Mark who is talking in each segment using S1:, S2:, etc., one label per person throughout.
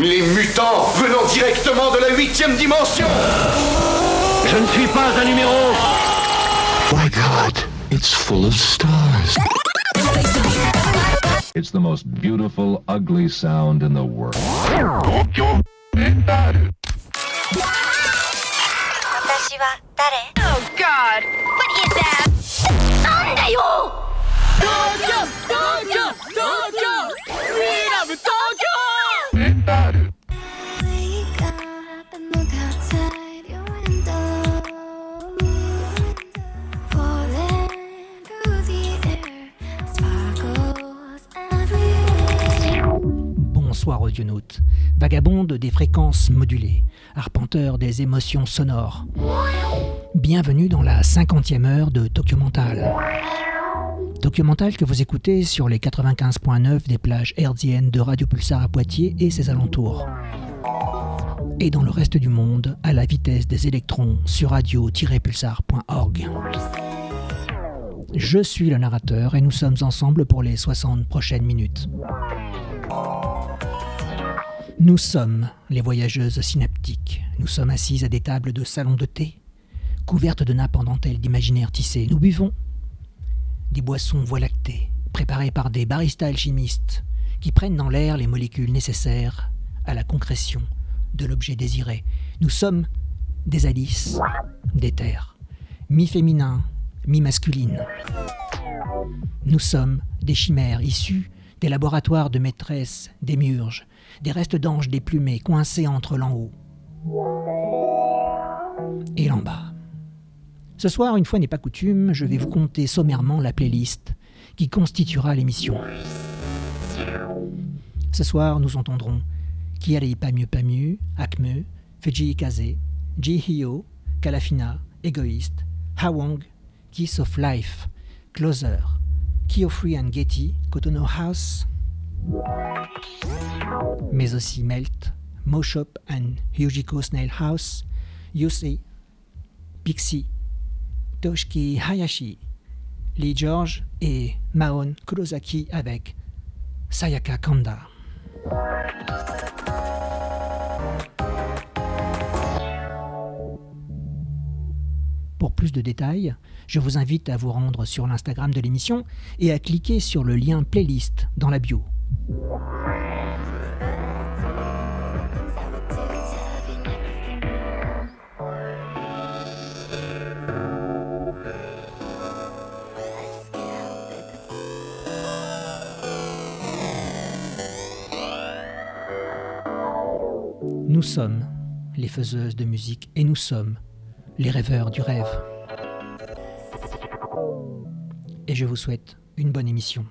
S1: Les mutants venant directement de la huitième dimension
S2: Je ne suis pas un numéro
S3: My God, it's full of stars.
S4: It's the most beautiful, ugly sound in the world.
S5: Oh God, what is that?
S6: Bonsoir audionautes, vagabonde des fréquences modulées, arpenteur des émotions sonores. Bienvenue dans la cinquantième heure de Tokyo Mental. Tokyo Mental que vous écoutez sur les 95.9 des plages hertziennes de Radio Pulsar à Poitiers et ses alentours. Et dans le reste du monde, à la vitesse des électrons sur radio-pulsar.org. Je suis le narrateur et nous sommes ensemble pour les 60 prochaines minutes. Nous sommes les voyageuses synaptiques. Nous sommes assises à des tables de salon de thé, couvertes de nappes en dentelle d'imaginaire tissé. Nous buvons des boissons voie lactée, préparées par des baristas alchimistes qui prennent dans l'air les molécules nécessaires à la concrétion de l'objet désiré. Nous sommes des Alice, des terres, mi-féminin, mi-masculines. Nous sommes des chimères issues des laboratoires de maîtresses, des murges, des restes d'anges déplumés coincés entre l'en haut et l'en bas. Ce soir, une fois n'est pas coutume, je vais vous conter sommairement la playlist qui constituera l'émission. Ce soir, nous entendrons Kiari Pamu Pamu, Akme, Fuji Kaze, Ji Hyo, Kalafina, Égoïste, Hawang, Kiss of Life, Closer, Kiyofree and Getty, Kotono House, mais aussi Melt, Moshop and Hyujiko Snail House, Yusei, Pixie, Toshiki Hayashi, Lee George et Maon Kurosaki avec Sayaka Kanda. Pour plus de détails, je vous invite à vous rendre sur l'Instagram de l'émission et à cliquer sur le lien playlist dans la bio. Nous sommes les faiseuses de musique et nous sommes les rêveurs du rêve. Et je vous souhaite une bonne émission.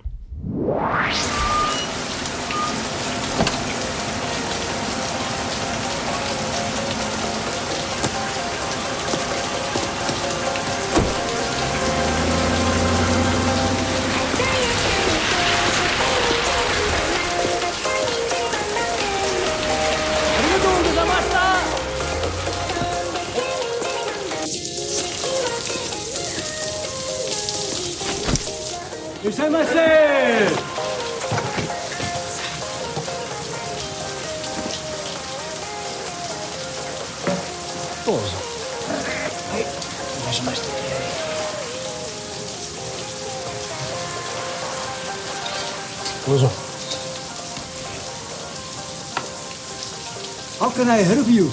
S7: How can I help you?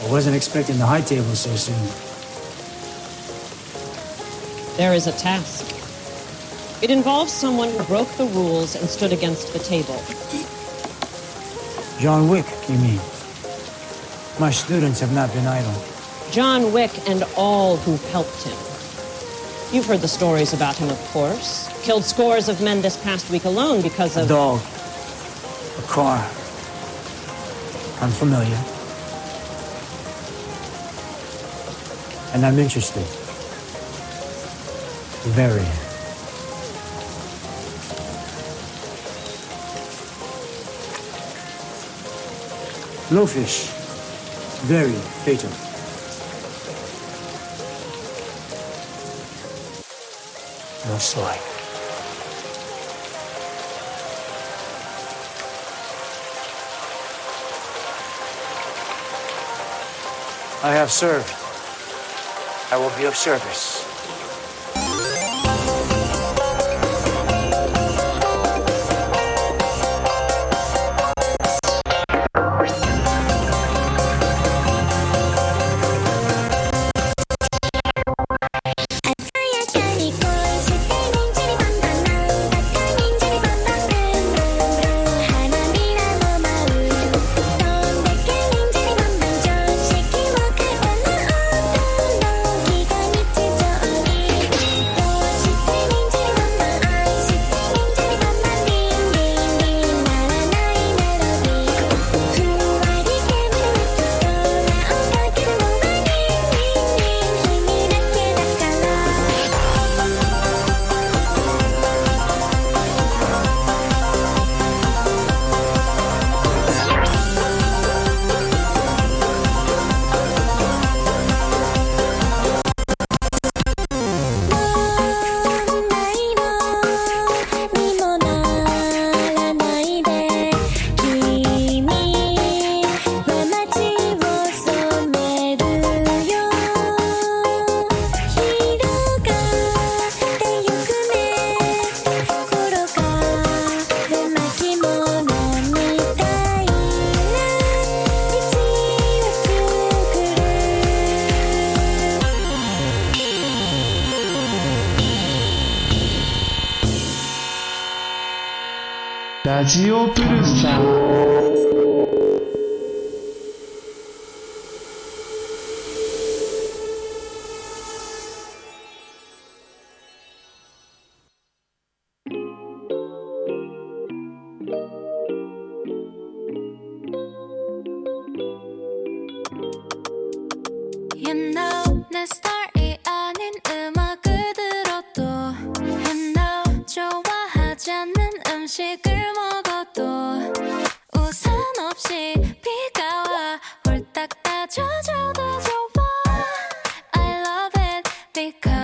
S7: I wasn't expecting the high table so soon.
S8: There is a task. It involves someone who broke the rules and stood against the table.
S7: John Wick, you mean? My students have not been idle.
S8: John Wick and all who helped him. You've heard the stories about him, of course. Killed scores of men this past week alone because of.
S7: A dog. A car. Unfamiliar. And I'm interested very. Low fish,
S9: very fatal. No soy. I have served. I will be of service.
S5: ラジオプ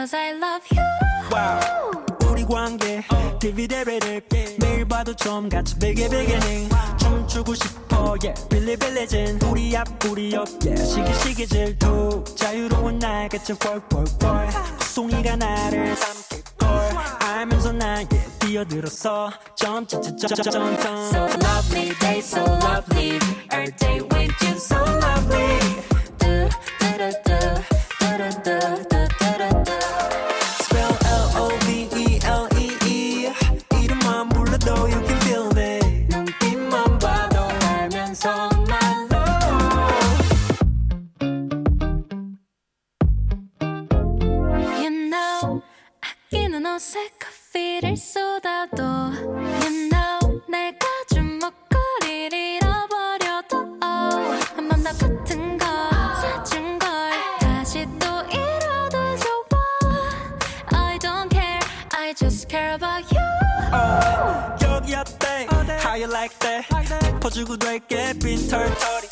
S5: Cause I love you wow.
S10: 우리 관계 oh. TV 대회를 yeah. 매일 봐도 좀 같이 베개 베개니 wow. 춤추고 싶어 yeah 빌리빌리진 우리 앞 우리 옆 yeah 시기시기 질투 자유로운 날 같은 뻘뻘뻘 송이가 나를 삼킬걸 알면서 나 yeah 뛰어들었어
S5: 점점점점점점 So lovely day so lovely Our day went you so lovely
S11: Turn, turned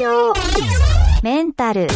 S12: 東京メンタル「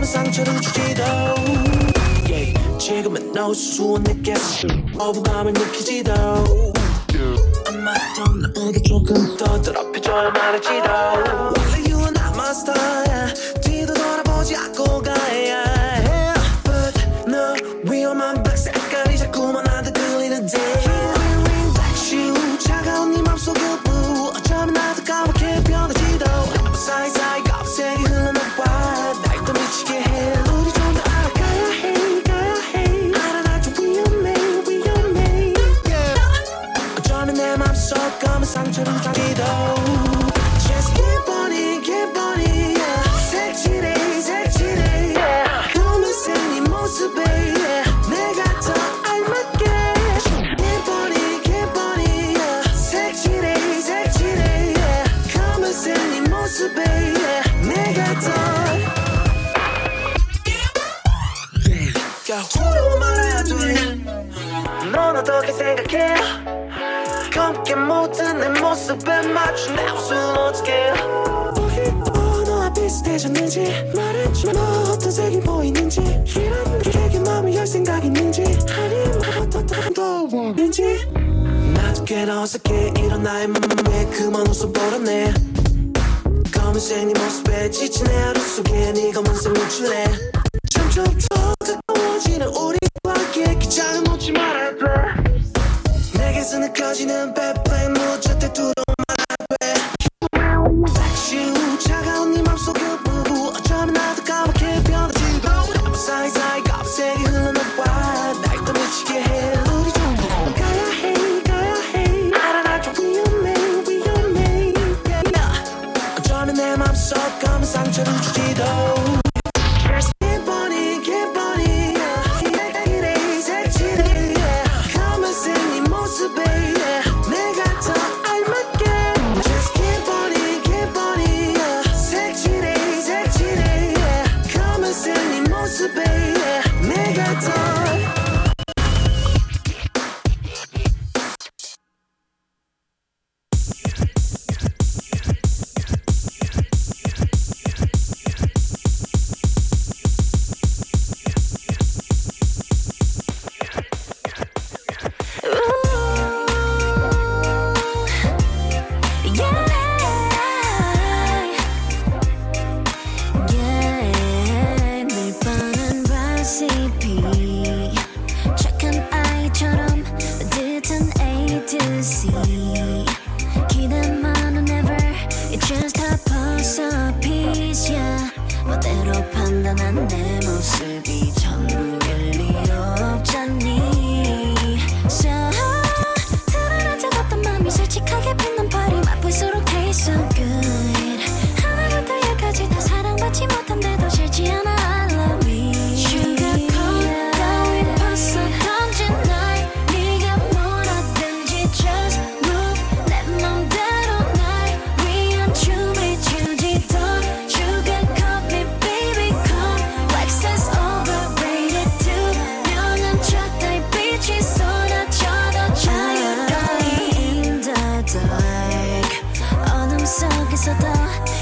S13: 마음의
S14: 상처를 주지도. Yeah, 지금은 너 수수한 느낌. 어부감을 느끼지도. 안맞던 나에게 조금 더 더럽혀줘야 말할지도. 원래 you not my star. 뒤도 돌아보지 않고 가야 밸런스 뱀 맞춘 내옷은 어떻게 보기 너와 비슷해졌는지 말해줘 너 어떤 색이 보이는지 이런 그에게 마음을 열 생각 있는지 아니면 어떤 더 원인지. 나도 꽤나 어색해 이런 나의 몸에 그만 웃어버렸네. 검은색 네 모습에 지친 하루 속에 네 검은 색 묻힐래 점점 더 가까워지는 우리와 함께 기장은 놓지 말아야 돼. 내게서 느껴지는 백백 무조건 두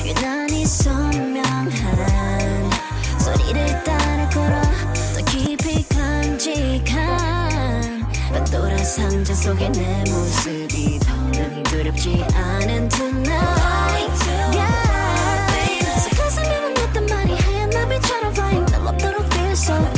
S9: 유난히 선명한 소리를 따라 걸어 더 깊이 간직한 벽돌의 상자 속에 내 모습이 더는 두렵지 않은 tonight yeah. So 가슴이 묻었던 말이 하얀 나비처럼 flying 날아도록 feel so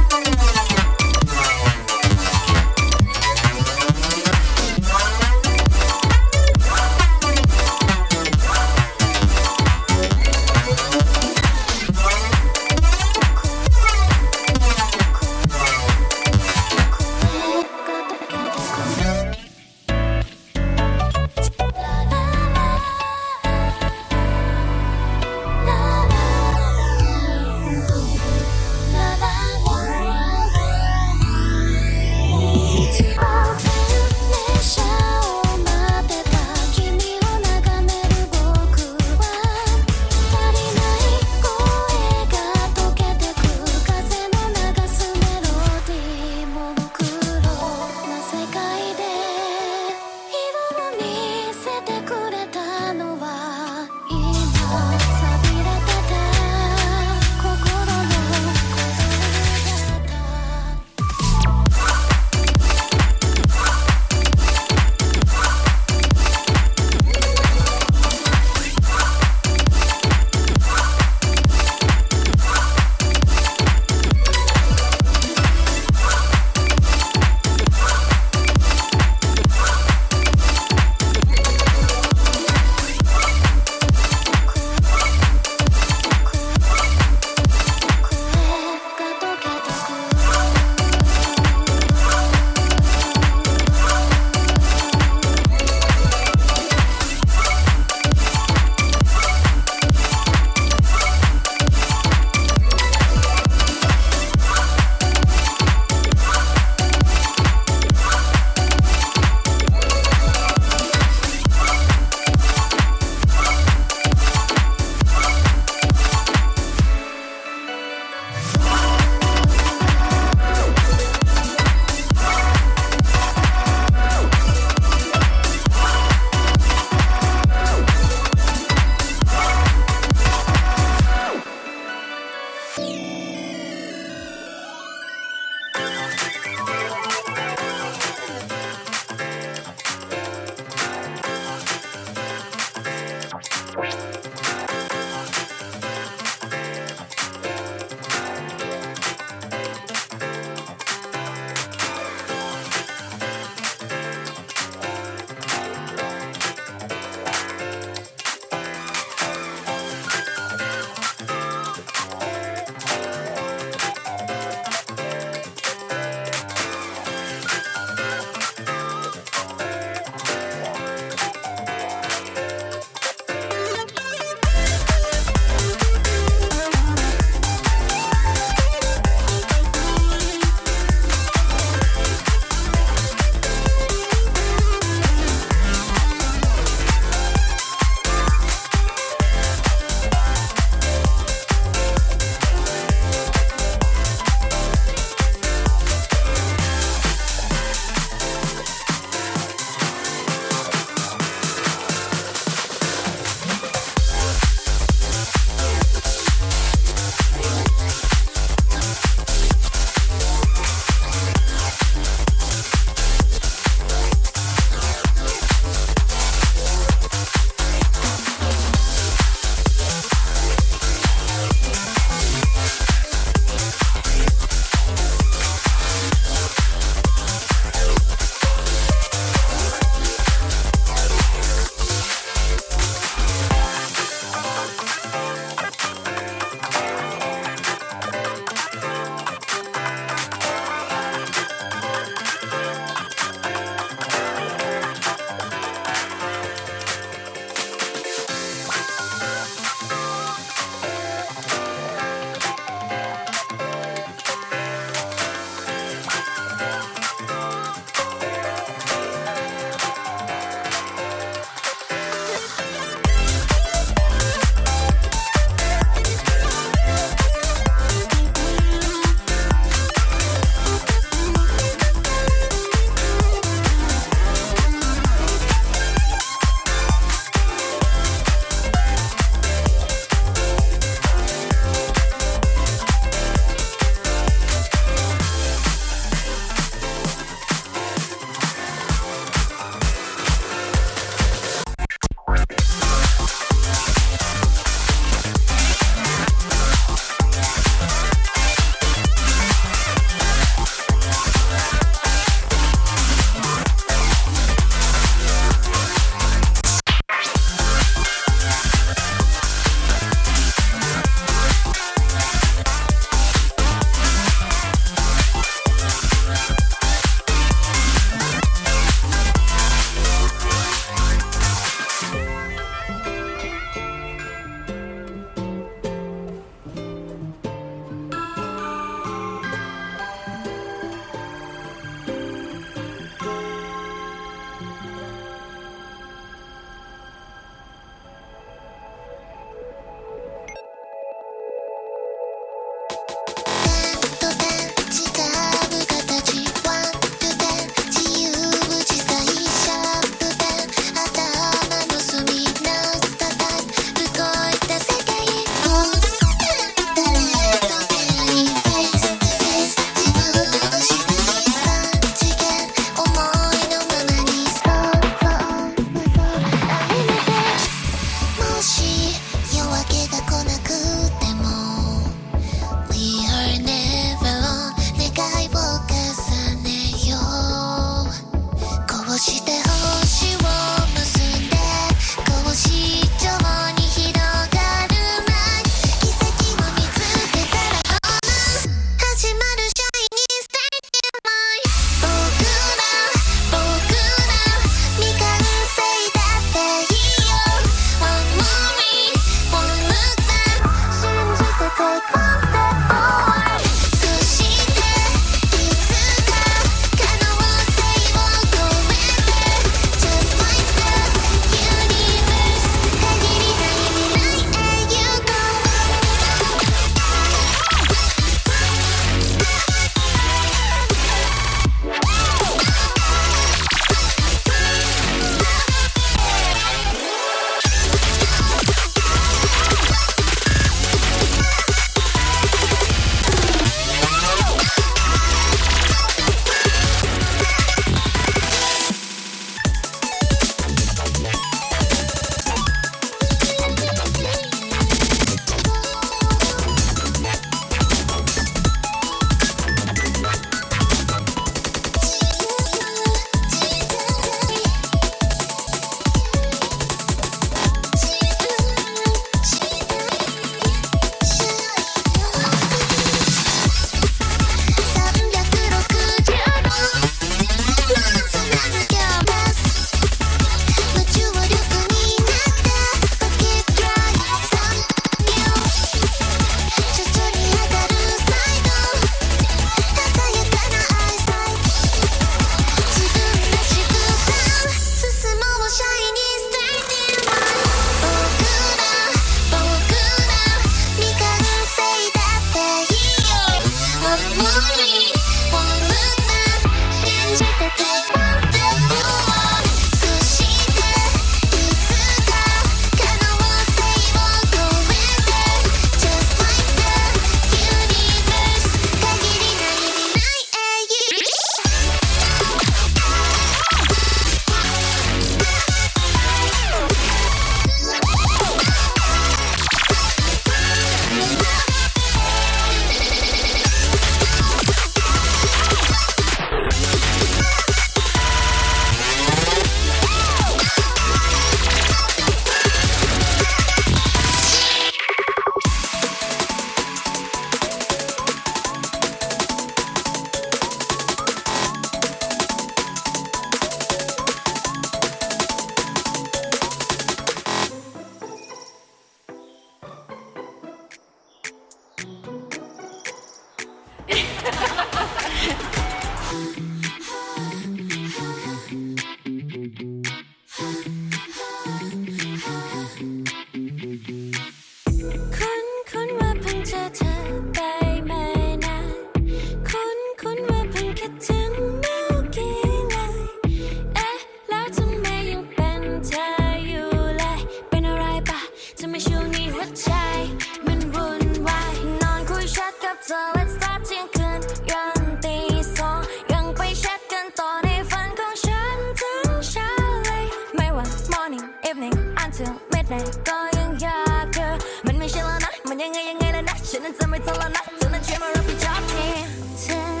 S9: ก็ยังยากเธอมันไม่ใช่แล้วนะ มันยังไงยังไงแล้วนะ ฉันนั้นจะไม่ทนแล้วนะเธอนั้นช่วยมารับผิดชอบที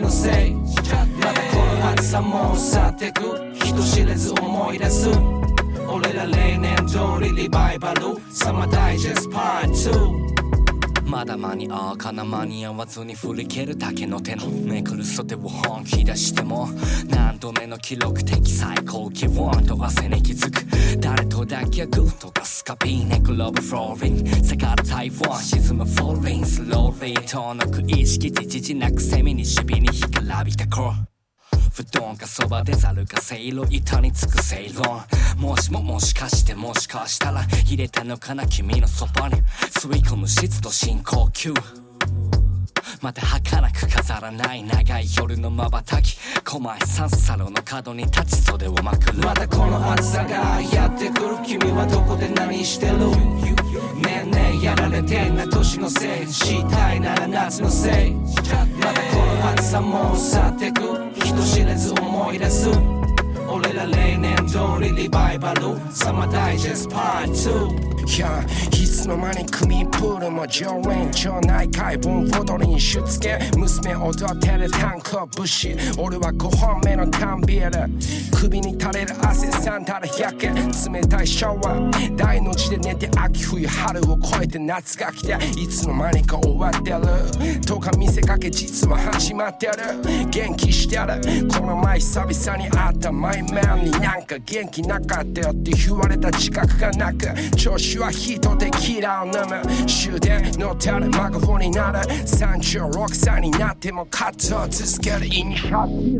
S15: のせい。まだこの暑さも去ってく。人知れず思い出す。俺ら例年通りリバイバル。サマーダイジェストパート2まだ間に合うかな間に合わずに振り切るだけの手のめくる袖を本気出しても何度目の記録的最高気温と汗に気づく誰とだけグッとかスカピーネクロブフローリング下がる台湾沈むフォーリンスローリー遠のく意識じじなくセミにシビに干からびた頃。布団かそばでざるかせいろ板につく正論もしももしかしてもしかしたら入れたのかな君のそばに吸い込む湿度深呼吸また儚く飾らない長い夜の瞬き狛江三皿の角に立ち袖をまくる
S13: またこの暑さがやってくる君はどこで何してるねえねえやられてんな。年のせいしたいなら夏のせい。まだこの暑さも去ってく。人知れず思い出す。俺ら例年通りリバイバル。サマーダイジェストパート2
S16: いやいつの間に組プールも常連町内会盆踊りに出現娘踊ってる炭鉱節俺は5本目の缶ビール首に垂れる汗3た。ら100円冷た。いシャワー大の字で寝て秋冬春を越えて夏が来ていつの間にか終わってるとか見せかけ実は始まってる元気してるこの前久々に会った。マイメンになんか元気なかったよって言われた自覚がなく調子は人でキラーを飲む終電乗ってるマグフォンになる36歳になっても活動続ける意味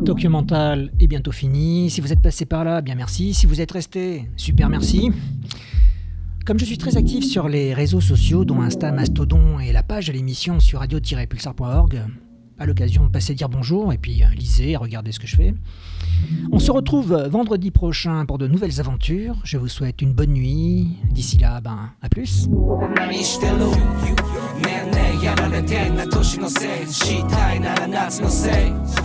S6: Documental est bientôt fini. Si vous êtes passé par là, bien merci. Si vous êtes resté, super merci. Comme je suis très actif sur les réseaux sociaux, dont Insta, Mastodon et la page de l'émission sur radio-pulsar.org, à l'occasion de passer dire bonjour et puis euh, lisez, regardez ce que je fais. On se retrouve vendredi prochain pour de nouvelles aventures. Je vous souhaite une bonne nuit. D'ici là, ben, à plus.
S13: 何してるねえねえやられてんな年のせいしたいなら夏のせいまた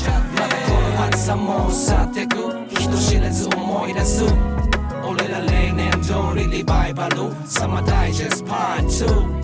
S13: この暑さも去ってく人知れず思い出す俺ら例年通りリバイバルサマーダイジェストパート2